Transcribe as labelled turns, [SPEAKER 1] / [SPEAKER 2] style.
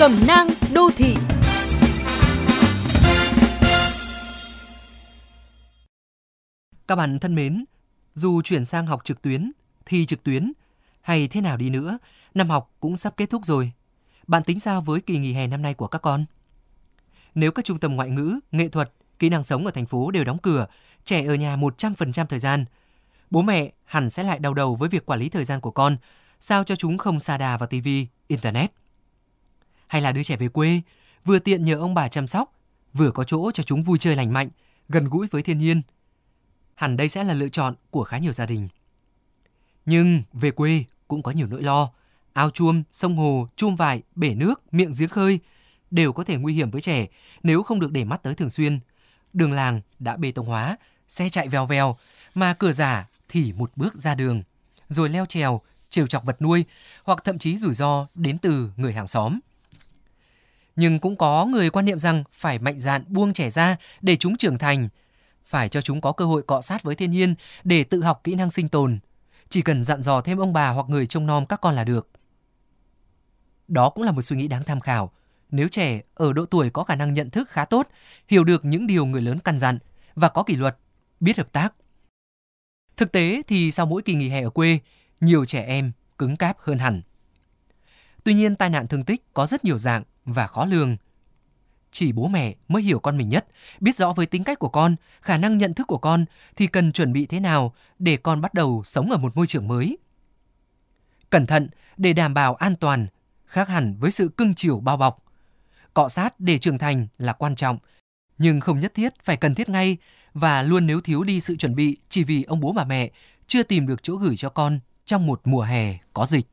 [SPEAKER 1] Cẩm nang đô thị
[SPEAKER 2] Các bạn thân mến, dù chuyển sang học trực tuyến, thi trực tuyến hay thế nào đi nữa, năm học cũng sắp kết thúc rồi. Bạn tính sao với kỳ nghỉ hè năm nay của các con? Nếu các trung tâm ngoại ngữ, nghệ thuật, kỹ năng sống ở thành phố đều đóng cửa, trẻ ở nhà 100% thời gian, bố mẹ hẳn sẽ lại đau đầu với việc quản lý thời gian của con, sao cho chúng không xa đà vào TV, internet. Hay là đưa trẻ về quê, vừa tiện nhờ ông bà chăm sóc, vừa có chỗ cho chúng vui chơi lành mạnh, gần gũi với thiên nhiên. Hẳn đây sẽ là lựa chọn của khá nhiều gia đình. Nhưng về quê cũng có nhiều nỗi lo. Ao chuông, sông hồ, chum vải, bể nước, miệng giếng khơi đều có thể nguy hiểm với trẻ nếu không được để mắt tới thường xuyên. Đường làng đã bê tông hóa, xe chạy vèo vèo, mà cửa giả thì một bước ra đường, rồi leo trèo, trêu chọc vật nuôi hoặc thậm chí rủi ro đến từ người hàng xóm. Nhưng cũng có người quan niệm rằng phải mạnh dạn buông trẻ ra để chúng trưởng thành, phải cho chúng có cơ hội cọ sát với thiên nhiên để tự học kỹ năng sinh tồn. Chỉ cần dặn dò thêm ông bà hoặc người trông nom các con là được. Đó cũng là một suy nghĩ đáng tham khảo. Nếu trẻ ở độ tuổi có khả năng nhận thức khá tốt, hiểu được những điều người lớn căn dặn và có kỷ luật, biết hợp tác. Thực tế thì sau mỗi kỳ nghỉ hè ở quê, nhiều trẻ em cứng cáp hơn hẳn. Tuy nhiên tai nạn thương tích có rất nhiều dạng và khó lường. Chỉ bố mẹ mới hiểu con mình nhất, biết rõ với tính cách của con, khả năng nhận thức của con thì cần chuẩn bị thế nào để con bắt đầu sống ở một môi trường mới. Cẩn thận để đảm bảo an toàn, khác hẳn với sự cưng chiều bao bọc. Cọ sát để trưởng thành là quan trọng, nhưng không nhất thiết phải cần thiết ngay và luôn nếu thiếu đi sự chuẩn bị chỉ vì ông bố bà mẹ chưa tìm được chỗ gửi cho con trong một mùa hè có dịch.